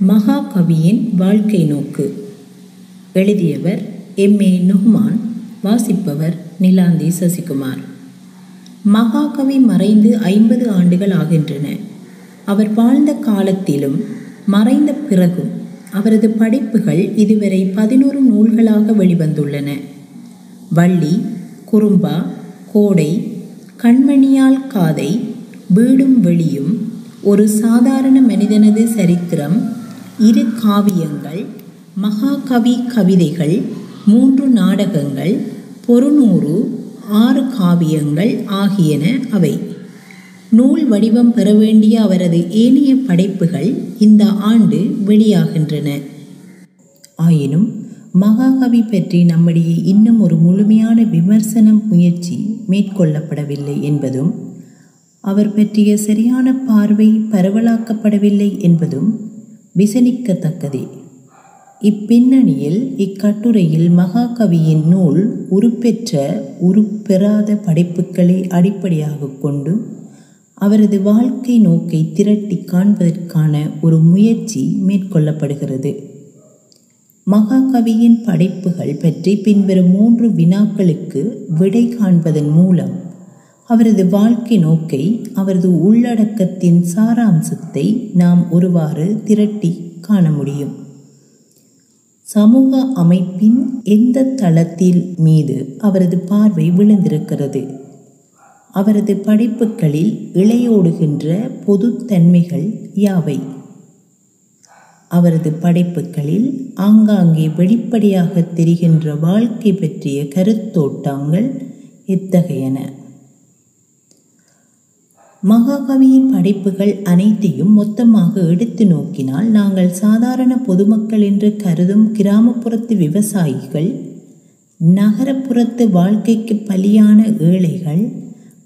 மகாகவியின் வாழ்க்கை நோக்கு. எழுதியவர் எம். ஏ. நுஹ்மான் வாசிப்பவர் நிலாந்தி சசிகுமார். மகாகவி மறைந்து ஐம்பது ஆண்டுகள் ஆகின்றன. அவர் வாழ்ந்த காலத்திலும் மறைந்த பிறகும் அவரது படைப்புகள் இதுவரை பதினோரு நூல்களாக வெளிவந்துள்ளன. வள்ளி குறும்பா கோடை கண்மணியால் காதை வீடும் வெளியும் ஒரு சாதாரண மனிதனது சரித்திரம் இரு காவியங்கள் மகாகவி கவிதைகள் மூன்று நாடகங்கள் பொருநூறு ஆறு காவியங்கள் ஆகியன அவை. நூல் வடிவம் பெற வேண்டிய அவரது ஏனைய படைப்புகள் இந்த ஆண்டு வெளியாகின்றன. ஆயினும் மகாகவி பற்றி நம்மிடையே இன்னும் ஒரு முழுமையான விமர்சனம் முயற்சி மேற்கொள்ளப்படவில்லை என்பதும் அவர் பற்றிய சரியான பார்வை பரவலாக்கப்படவில்லை என்பதும் விசனிக்கத்தக்கதே இப்பின்னணியில் இக்கட்டுரையில் மகாகவியின் நூல் உருப்பெற்ற உருப்பெறாத படைப்புகளை அடிப்படையாக கொண்டு அவரது வாழ்க்கை நோக்கை திரட்டி காண்பதற்கான ஒரு முயற்சி மேற்கொள்ளப்படுகிறது. மகாகவியின் படைப்புகள் பற்றி பின்வரும் மூன்று வினாக்களுக்கு விடை காண்பதன் மூலம் அவரது வாழ்க்கை நோக்கை அவரது உள்ளடக்கத்தின் சாராம்சத்தை நாம் ஒருவாறு திரட்டி காண முடியும். சமூக அமைப்பின் எந்த தளத்தில் மீது அவரது பார்வை விழுந்திருக்கிறது? அவரது படைப்புகளில் இளையோடுகின்ற பொதுத்தன்மைகள் யாவை? அவரது படைப்புகளில் ஆங்காங்கே வெளிப்படையாக தெரிகின்ற வாழ்க்கை பற்றிய கருத்தோட்டங்கள் எத்தகையன? மகாகவியின் படைப்புகள் அனைத்தையும் மொத்தமாக எடுத்து நோக்கினால் நாங்கள் சாதாரண பொதுமக்கள் என்று கருதும் கிராமப்புறத்து விவசாயிகள் நகரப்புறத்து வாழ்க்கைக்கு பலியான ஏழைகள்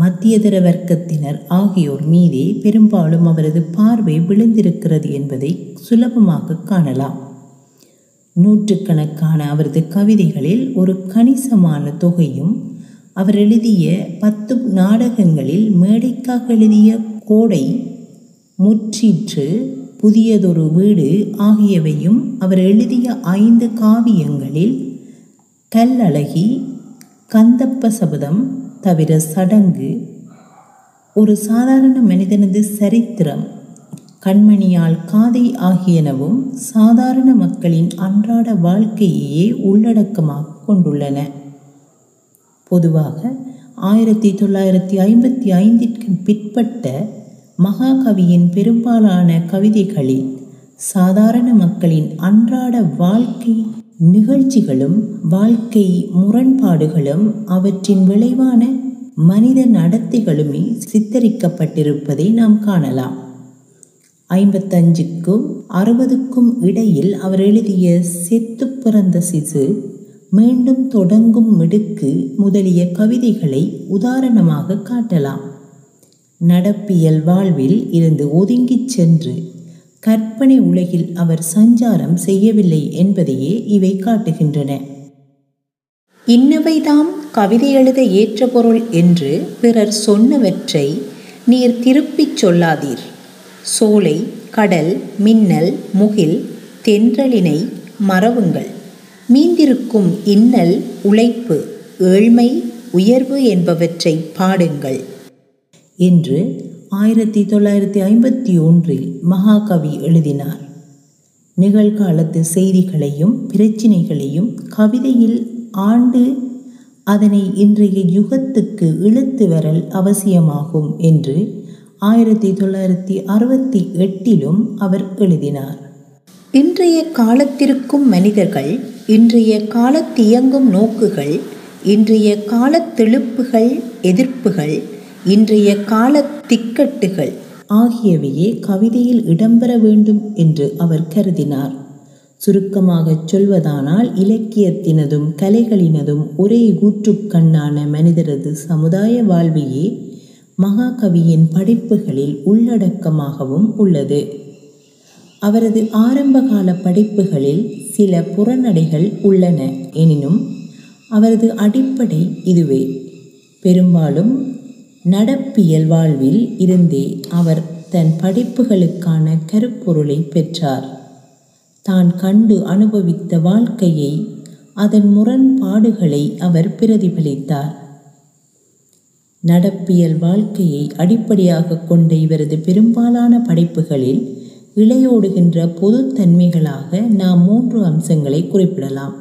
மத்தியதர வர்க்கத்தினர் ஆகியோர் மீதே பெரும்பாலும் அவரது பார்வை விழுந்திருக்கிறது என்பதை சுலபமாக காணலாம். நூற்றுக்கணக்கான அவரது கவிதைகளில் ஒரு கணிசமான தொகையும் அவர் எழுதிய பத்து நாடகங்களில் மேடைக்காக எழுதிய கோடை முற்றிற்று புதியதொரு வீடு ஆகியவையும் அவர் எழுதிய ஐந்து காவியங்களில் கல்லழகி கந்தப்ப சபதம் தவிர சடங்கு ஒரு சாதாரண மனிதனது சரித்திரம் கண்மணியால் காதை ஆகியனவும் சாதாரண மக்களின் அன்றாட வாழ்க்கையையே உள்ளடக்கமாக கொண்டுள்ளன. பொதுவாக ஆயிரத்தி தொள்ளாயிரத்தி ஐம்பத்தி ஐந்திற்கு பிற்பட்ட மகாகவியின் பெரும்பாலான கவிதைகளில் சாதாரண மக்களின் அன்றாட வாழ்க்கை நிகழ்ச்சிகளும் வாழ்க்கை முரண்பாடுகளும் அவற்றின் விளைவான மனித நடத்தைகளுமே சித்தரிக்கப்பட்டிருப்பதை நாம் காணலாம். ஐம்பத்தஞ்சுக்கும் அறுபதுக்கும் இடையில் அவர் எழுதிய செத்து பிறந்த சிசு மீண்டும் தொடங்கும் மிடுக்கு முதலிய கவிதைகளை உதாரணமாக காட்டலாம். நடப்பியல் வாழ்வில் இருந்து ஒதுங்கிச் சென்று கற்பனை உலகில் அவர் சஞ்சாரம் செய்யவில்லை என்பதையே இவை காட்டுகின்றன. இன்னவைதாம் கவிதை எழுத ஏற்ற பொருள் என்று பிறர் சொன்னவற்றை நீர் திருப்பிச் சொல்லாதீர். சோலை கடல் மின்னல் முகில் தென்றலினை மறவுங்கள். மீந்திருக்கும் இன்னல் உழைப்பு ஏழ்மை உயர்வு என்பவற்றை பாடுங்கள். என்று ஆயிரத்தி தொள்ளாயிரத்தி ஐம்பத்தி ஒன்றில் மகாகவி எழுதினார். நிகழ்காலத்து செய்திகளையும் பிரச்சினைகளையும் கவிதையில் ஆண்டு அதனை இன்றைய யுகத்துக்கு இழுத்து வரல் அவசியமாகும் என்று ஆயிரத்தி தொள்ளாயிரத்தி அறுபத்தி எட்டிலும் அவர் எழுதினார். இன்றைய காலத்திற்கும் மனிதர்கள் இன்றைய காலத்தியங்கும் நோக்குகள் இன்றைய காலத்தெழுப்புகள் எதிர்ப்புகள் இன்றைய கால திக்கட்டுகள் ஆகியவையே கவிதையில் இடம்பெற வேண்டும் என்று அவர் கருதினார். சுருக்கமாகச் சொல்வதானால் இலக்கியத்தினதும் கலைகளினதும் ஒரே கூற்றுக்கண்ணான மனிதரது சமுதாய வாழ்வையே மகாகவியின் படைப்புகளில் உள்ளடக்கமாகவும் உள்ளது. அவரது ஆரம்பகால படைப்புகளில் சில புறநடைகள் உள்ளன. எனினும் அவரது அடிப்படை இதுவே. பெரும்பாலும் நடப்பியல் வாழ்வில் இருந்தே அவர் தன் படைப்புகளுக்கான கருப்பொருளை பெற்றார். தான் கண்டு அனுபவித்த வாழ்க்கையை அதன் முரண்பாடுகளை அவர் பிரதிபலித்தார். நடப்பியல் வாழ்க்கையை அடிப்படையாக கொண்ட இவரது பெரும்பாலான படைப்புகளில் இளையோடுகின்ற பொதுத்தன்மைகளாக நாம் மூன்று அம்சங்களை குறிப்பிடலாம்.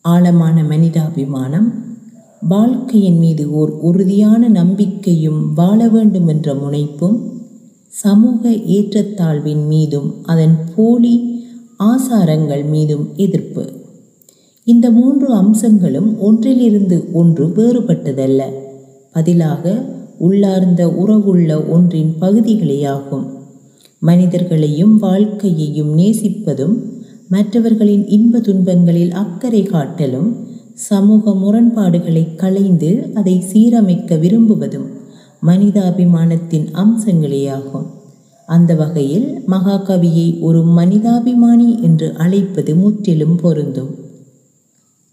ஆழமான மனிதாபிமானம் வாழ்க்கையின் மீது ஓர் உறுதியான நம்பிக்கையும் வாழ வேண்டும் என்ற முனைப்பும் சமூக ஏற்றத்தாழ்வின் மீதும் அதன் போலி ஆசாரங்கள் மீதும் எதிர்ப்பு. இந்த மூன்று அம்சங்களும் ஒன்றிலிருந்து ஒன்று வேறுபட்டதல்ல. பதிலாக உள்ளார்ந்த உறவுள்ள ஒன்றின் பகுதிகளேயாகும். மனிதர்களையும் வாழ்க்கையையும் நேசிப்பதும் மற்றவர்களின் இன்ப துன்பங்களில் அக்கறை காட்டலும் சமூக முரண்பாடுகளை களைந்து அதை சீரமைக்க விரும்புவதும் மனிதாபிமானத்தின் அம்சங்களேயாகும். அந்த வகையில் மகாகவியை ஒரு மனிதாபிமானி என்று அழைப்பது முற்றிலும் பொருந்தும்.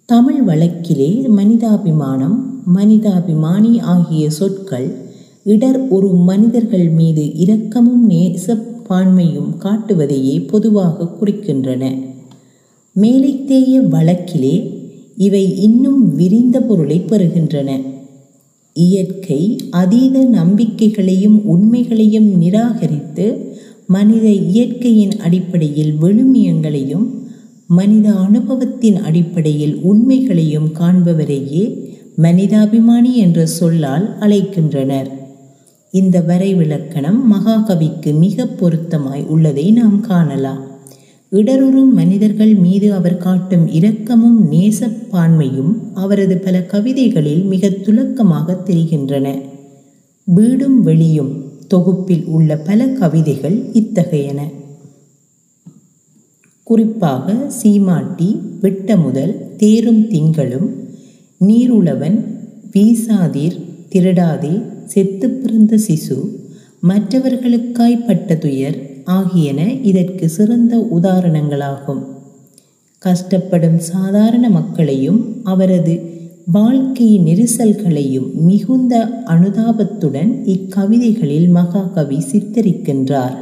தமிழ் வழக்கிலே மனிதாபிமானம் மனிதாபிமானி ஆகிய சொற்கள் இடர் ஒரு மனிதர்கள் மீது இரக்கமும் பான்மையும் காட்டுவதையே பொதுவாக குறிக்கின்றன. மேலைத்தேய வழக்கிலே இவை இன்னும் விரிந்த பொருளை பெறுகின்றன. இயற்கை அதீத நம்பிக்கைகளையும் உண்மைகளையும் நிராகரித்து மனித இயற்கையின் அடிப்படையில் விழுமியங்களையும் மனித அனுபவத்தின் அடிப்படையில் உண்மைகளையும் காண்பவரையே மனிதாபிமானி என்ற சொல்லால் அழைக்கின்றனர். இந்த வரைவிலக்கணம் மகாகவிக்கு மிக பொருத்தமாய் உள்ளதை நாம் காணலாம். இடருறு மனிதர்கள் மீது அவர் காட்டும் இரக்கமும் நேசப்பான்மையும் அவரது பல கவிதைகளில் மிக துலக்கமாக தெரிகின்றன. வீடும் வெளியும் தொகுப்பில் உள்ள பல கவிதைகள் இத்தகையன. குறிப்பாக சீமாட்டி விட்ட முதல் தேரும் திங்களும் நீருளவன் வீசாதீர் திருடாதே செத்து பிறந்த சிசு. மற்றவர்களுக்காய் பட்ட துயர் ஆகியன இதற்கு சிறந்த உதாரணங்களாகும். கஷ்டப்படும் சாதாரண மக்களையும் அவரது வாழ்க்கை நெரிசல்களையும் மிகுந்த அனுதாபத்துடன் இக்கவிதைகளில் மகாகவி சித்தரிக்கின்றார்.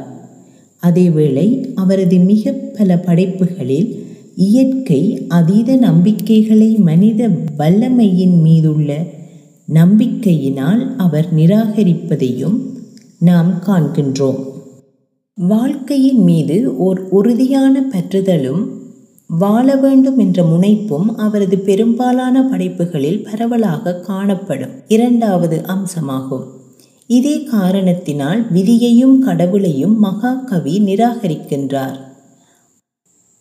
அதேவேளை அவரது மிக பல படைப்புகளில் இயற்கை அதீத நம்பிக்கைகளை மனித வல்லமையின் மீதுள்ள நம்பிக்கையினால் அவர் நிராகரிப்பதையும் நாம் காண்கின்றோம். வாழ்க்கையின் மீது ஓர் உறுதியான பற்றுதலும் வாழ வேண்டும் என்ற முனைப்பும் அவரது பெரும்பாலான படைப்புகளில் பரவலாக காணப்படும். இரண்டாவது அம்சமாகும். இதே காரணத்தினால் விதியையும் கடவுளையும் மகாகவி நிராகரிக்கின்றார்.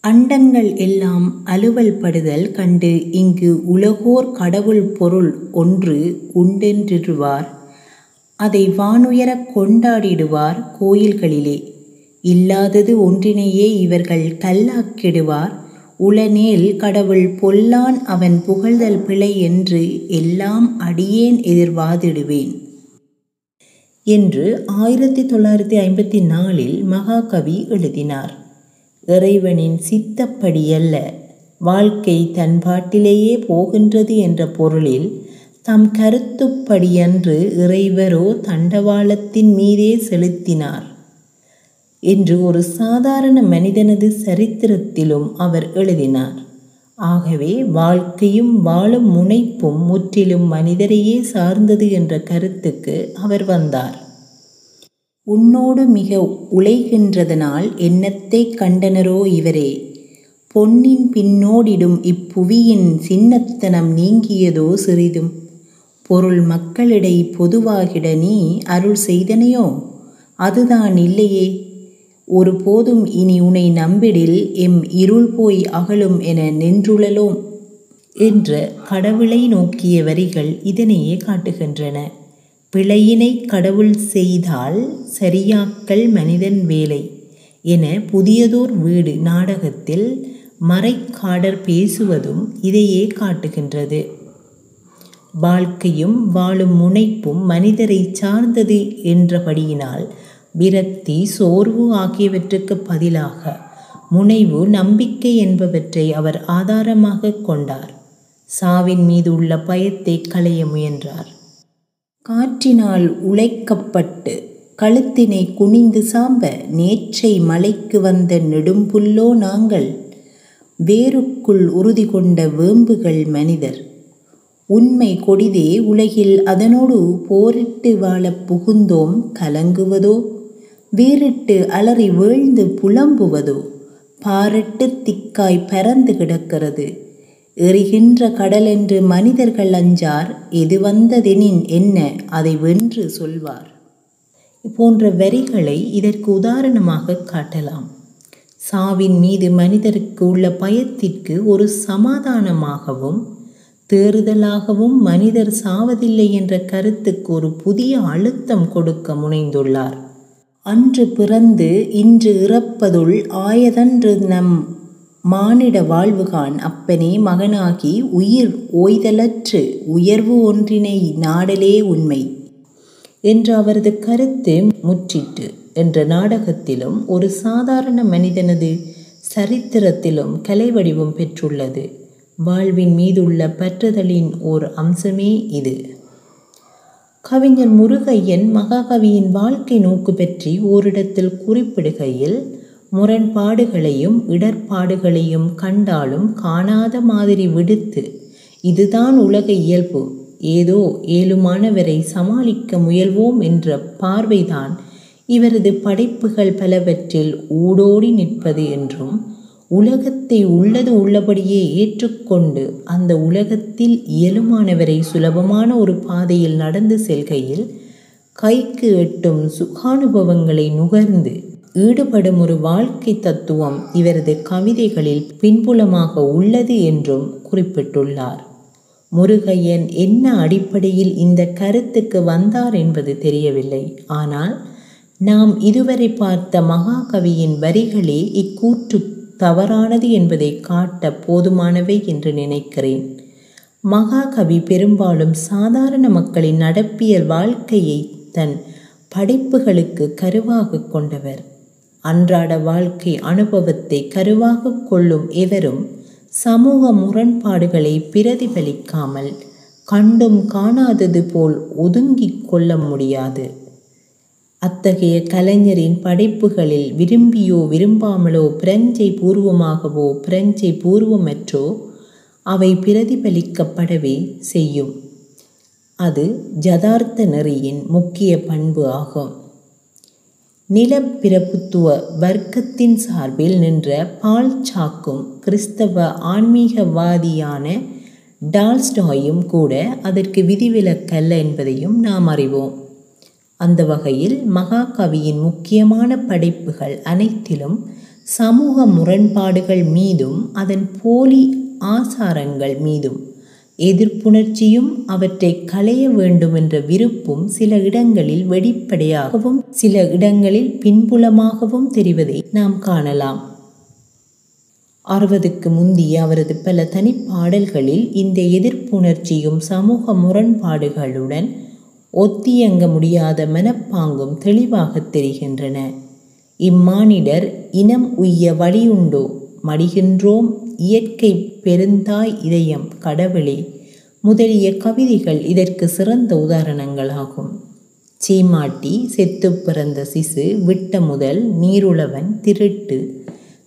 அண்டங்கள் எல்லாம் அலுவல் படுதல் கண்டு இங்கு உலகோர் கடவுள் பொருள் ஒன்று உண்டென்றிடுவார் அதை வானுயரக் கொண்டாடிடுவார் கோயில்களிலே. இல்லாதது ஒன்றினையே இவர்கள் கல்லாக்கிடுவார் உளநேல் கடவுள் பொல்லான் அவன் புகழ்தல் பிழை என்று எல்லாம் அடியேன் எதிர்வாதிடுவேன். என்று ஆயிரத்தி தொள்ளாயிரத்தி ஐம்பத்தி நாலில் மகாகவி எழுதினார். இறைவனின் சித்தப்படியல்ல. வாழ்க்கை தன் பாட்டிலேயே போகின்றது என்ற பொருளில் தம் கருத்துப்படியன்று இறைவரோ தண்டவாளத்தின் மீதே செலுத்தினார். என்று ஒரு சாதாரண மனிதனது சரித்திரத்திலும் அவர் எழுதினார். ஆகவே வாழ்க்கையும் வாழும் முனைப்பும் முற்றிலும் மனிதரையே சார்ந்தது என்ற கருத்துக்கு அவர் வந்தார். உன்னோடு மிக உழைகின்றதனால் என்னத்தைக் கண்டனரோ இவரே? பொன்னின் பின்னோடிடும் இப்புவியின் சின்னத்தனம் நீங்கியதோ சிறிதும். பொருள் மக்களிடை பொதுவாகிட நீ அருள் செய்தனையோ? அதுதான் இல்லையே. ஒரு போதும் இனி உனை நம்பிடில் எம் இருள் போய் அகலும் என நின்றுழலோம். என்ற கடவுளை நோக்கிய வரிகள் இதனையே காட்டுகின்றன. பிழையினை கடவுள் செய்தால் சரியாக்கல் மனிதன் வேலை என புதியதோர் வீடு நாடகத்தில் மறைக்காடர் பேசுவதும் இதையே காட்டுகின்றது. வாழ்க்கையும் வாழும் முனைப்பும் மனிதரை சார்ந்தது என்றபடியினால் விரக்தி சோர்வு ஆகியவற்றுக்கு பதிலாக முனைவு நம்பிக்கை என்பவற்றை அவர் ஆதாரமாக கொண்டார். சாவின் மீது உள்ள பயத்தை களைய முயன்றார். காற்றினால் உழைக்கப்பட்டு கழுத்தினை குனிந்து சாம்ப நேற்றை மலைக்கு வந்த நெடும்புல்லோ நாங்கள். வேருக்குள் உறுதி கொண்ட வேம்புகள் மனிதர். உண்மை கொடிதே உலகில் அதனோடு போரிட்டு வாழப் புகுந்தோம் கலங்குவதோ? வேறிட்டு அலறி வீழ்ந்து புலம்புவதோ? பாரிட்டு திக்காய் பறந்து கிடக்கிறது. எரிகின்ற கடல் என்று மனிதர்கள் அஞ்சார் எது வந்ததெனின் என்ன அதை வென்று சொல்வார். போன்ற வரிகளை இதற்கு உதாரணமாக காட்டலாம். சாவின் மீது மனிதருக்கு உள்ள பயத்திற்கு ஒரு சமாதானமாகவும் தேறுதலாகவும் மனிதர் சாவதில்லை என்ற கருத்துக்கு ஒரு புதிய அழுத்தம் கொடுக்க முனைந்துள்ளார். அன்று பிறந்து இன்று இறப்பதுள் ஆயதன்று நம் மானிட வாழ்வுகான் அப்பனே மகனாகி உயிர் ஓய்தலற்று உயர்வு ஒன்றினை நாடலே உண்மை. என்ற அவரது கருத்து முற்றிட்டு என்ற நாடகத்திலும் ஒரு சாதாரண மனிதனது சரித்திரத்திலும் கலை வடிவம் பெற்றுள்ளது. வாழ்வின் மீதுள்ள பற்றுதலின் ஓர் அம்சமே இது. கவிஞர் முருகையன் மகாகவியின் வாழ்க்கை நோக்கு பற்றி ஓரிடத்தில் குறிப்பிடுகையில் முரண்பாடுகளையும் இடர்பாடுகளையும் கண்டாலும் காணாத மாதிரி விடுத்து இதுதான் உலக இயல்பு. ஏதோ ஏழுமானவரை சமாளிக்க முயல்வோம் என்ற பார்வைதான் இவரது படைப்புகள் பலவற்றில் ஊடோடி நிற்பது என்றும் உலகத்தை உள்ளது உள்ளபடியே ஏற்றுக்கொண்டு அந்த உலகத்தில் இயலுமானவரை சுலபமான ஒரு பாதையில் நடந்து செல்கையில் கைக்கு எட்டும் சுகானுபவங்களை நுகர்ந்து ஈடுபடும் ஒரு வாழ்க்கை தத்துவம் இவரது கவிதைகளில் பின்புலமாக உள்ளது என்றும் குறிப்பிட்டுள்ளார். முருகையன் என்ன அடிப்படையில் இந்த கருத்துக்கு வந்தார் என்பது தெரியவில்லை. ஆனால் நாம் இதுவரை பார்த்த மகாகவியின் வரிகளே இக்கூற்று தவறானது என்பதை காட்ட போதுமானவை என்று நினைக்கிறேன். மகாகவி பெரும்பாலும் சாதாரண மக்களின் நடப்பியல் வாழ்க்கையை தன் படைப்புகளுக்கு கருவாக கொண்டவர். அன்றாட வாழ்க்கை அனுபவத்தை கருவாக கொள்ளும் எவரும் சமூக முரண்பாடுகளை பிரதிபலிக்காமல் கண்டும் காணாதது போல் ஒதுங்கிக் கொள்ள முடியாது. அத்தகைய கலைஞரின் படைப்புகளில் விரும்பியோ விரும்பாமலோ பிரெஞ்சை பூர்வமாகவோ பிரெஞ்சை பூர்வமற்றோ அவை பிரதிபலிக்கப்படவே செய்யும். அது ஜதார்த்த நெறியின் முக்கிய பண்பு ஆகும். நிலப்பிரபுத்துவ வர்க்கத்தின் சார்பில் நின்ற பால் சாக்கும் கிறிஸ்தவ ஆன்மீகவாதியான டால்ஸ்டாயும் கூட அதற்கு விதிவிலக்கல்ல என்பதையும் நாம் அறிவோம். அந்த வகையில் மகாகவியின் முக்கியமான படைப்புகள் அனைத்திலும் சமூக முரண்பாடுகள் மீதும் அதன் போலி ஆசாரங்கள் மீதும் எதிர்ப்புணர்ச்சியும் அவற்றை களைய வேண்டும் என்ற விருப்பும் சில இடங்களில் வெளிப்படையாகவும் சில இடங்களில் பின்புலமாகவும் தெரிவதை நாம் காணலாம். அறுபதுக்கு முந்தி அவரது பல தனிப்பாடல்களில் இந்த எதிர்ப்புணர்ச்சியும் சமூக முரண்பாடுகளுடன் ஒத்தியங்க முடியாத மனப்பாங்கும் தெளிவாக தெரிகின்றன. இம்மானிடர் இனம் உய்ய வழியுண்டோ? மடிகின்றோம் இயற்கை பெருந்தாய் இதயம் கடவுளே முதலிய கவிதைகள் இதற்கு சிறந்த உதாரணங்களாகும். சீமாட்டி செத்து பிறந்த சிசு விட்ட முதல் நீருளவன் திருட்டு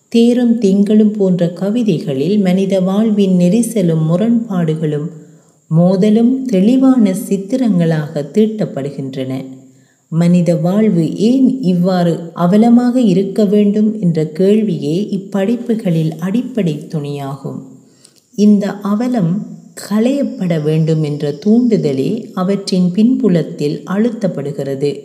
தேரும் திங்களும் போன்ற கவிதைகளில் மனித வாழ்வின் நெரிசலும் முரண்பாடுகளும் மோதலும் தெளிவான சித்திரங்களாக தீட்டப்படுகின்றன. மனித வாழ்வு ஏன் இவ்வாறு அவலமாக இருக்க வேண்டும் என்ற கேள்வியே இப்படைப்புகளில் அடிப்படை துணியாகும். இந்த அவலம் களையப்பட வேண்டும் என்ற தூண்டுதலே அவற்றின் பின்புலத்தில் அழுத்தப்படுகிறது.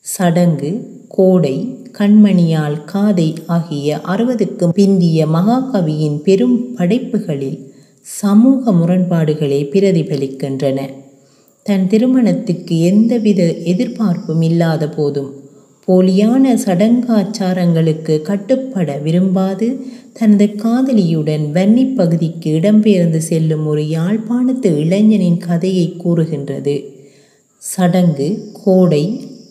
சடங்கு கோடை கண்மணியால் காதை ஆகிய அறுபதுக்கும் பிந்திய மகாகவியின் பெரும் படைப்புகளில் சமூக முரண்பாடுகளே பிரதிபலிக்கின்றன. தன் திருமணத்துக்கு எந்தவித எதிர்பார்ப்பும் இல்லாத போதும் போலியான சடங்காச்சாரங்களுக்கு கட்டுப்பட விரும்பாது தனது காதலியுடன் வன்னி பகுதிக்கு இடம்பெயர்ந்து செல்லும் ஒரு யாழ்ப்பாணத்து இளைஞனின் கதையை கூறுகின்றது. சடங்கு கோடை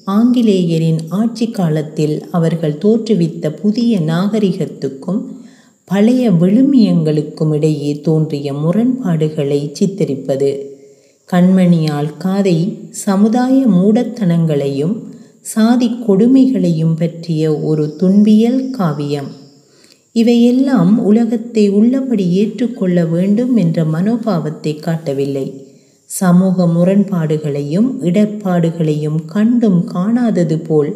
ஆங்கிலேயரின் ஆட்சி காலத்தில் அவர்கள் தோற்றுவித்த புதிய நாகரிகத்துக்கும் பழைய விழுமியங்களுக்கும் இடையே தோன்றிய முரண்பாடுகளை சித்தரிப்பது. கண்மணியால் காதை சமுதாய மூடத்தனங்களையும் சாதி கொடுமைகளையும் பற்றிய ஒரு துன்பியல் காவியம். இவையெல்லாம் உலகத்தை உள்ளபடி ஏற்றுக்கொள்ள வேண்டும் என்ற மனோபாவத்தை காட்டவில்லை. சமூக முரண்பாடுகளையும் இடர்பாடுகளையும் கண்டும் காணாதது போல்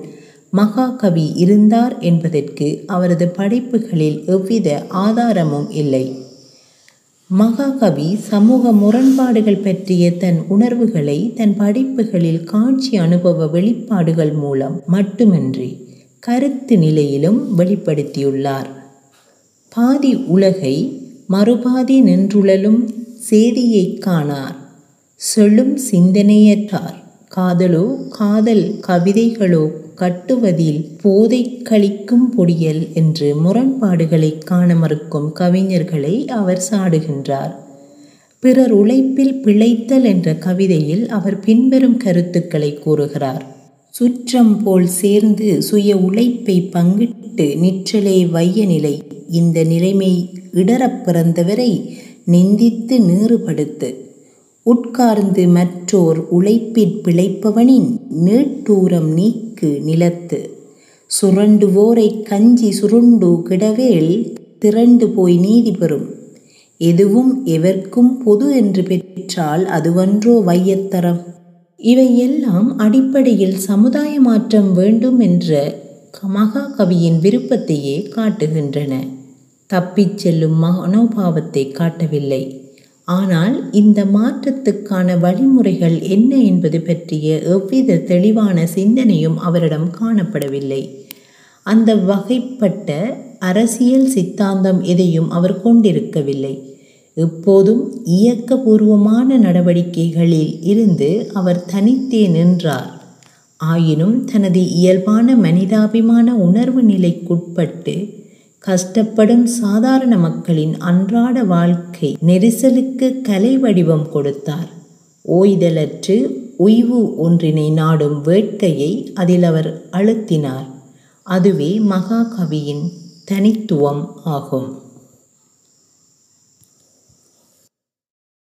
மகாகவி இருந்தார் என்பதற்கு அவரது படைப்புகளில் எவ்வித ஆதாரமும் இல்லை. மகாகவி சமூக முரண்பாடுகள் பற்றிய தன் உணர்வுகளை தன் படிப்புகளில் காட்சி அனுபவ வெளிப்பாடுகள் மூலம் மட்டுமின்றி கருத்து நிலையிலும் வெளிப்படுத்தியுள்ளார். பாதி உலகை மறுபாதி நின்றுழலும் சேதியை காணார். சொல்லும் சிந்தனையற்றார். காதலோ காதல் கவிதைகளோ கட்டுவதில் போதை கழிக்கும் பொடியல் என்று முரண்பாடுகளை காண மறுக்கும் கவிஞர்களை அவர் சாடுகின்றார். பிறர் உழைப்பில் பிழைத்தல் என்ற கவிதையில் அவர் பின்வரும் கருத்துக்களை கூறுகிறார். சுற்றம் போல் சேர்ந்து சுய உழைப்பை பங்கிட்டு நிற்றலே வைய நிலை இந்த நிலைமை இடரப் பிறந்தவரை நிந்தித்து நீறுபடுத்து. உட்கார்ந்து மற்றோர் உழைப்பிற் பிழைப்பவனின் நீட்டூரம் நீக்கு நிலத்து. சுரண்டுவோரை கஞ்சி சுருண்டு கிடவேல் திரண்டு போய் நீதி பெறும். எதுவும் எவர்க்கும் பொது என்று பெற்றால் அதுவன்றோ வையத்தரம். இவையெல்லாம் அடிப்படையில் சமுதாய மாற்றம் வேண்டும் என்ற மகாகவியின் விருப்பத்தையே காட்டுகின்றன. தப்பிச் செல்லும் மனோபாவத்தை காட்டவில்லை. ஆனால் இந்த மாற்றத்துக்கான வழிமுறைகள் என்ன என்பது பற்றிய எவ்வித தெளிவான சிந்தனையும் அவரிடம் காணப்படவில்லை. அந்த வகைப்பட்ட அரசியல் சித்தாந்தம் எதையும் அவர் கொண்டிருக்கவில்லை. எப்போதும் இயக்கபூர்வமான நடவடிக்கைகளில் இருந்து அவர் தனித்தே நின்றார். ஆயினும் தனது இயல்பான மனிதாபிமான உணர்வு நிலைக்குட்பட்டு கஷ்டப்படும் சாதாரண மக்களின் அன்றாட வாழ்க்கை நெரிசலுக்கு கலை வடிவம் கொடுத்தார். ஓய்தலற்று உய்வு ஒன்றினை நாடும் வேட்கையை அதில் அவர் அழுத்தினார். அதுவே மகாகவியின் தனித்துவம் ஆகும்.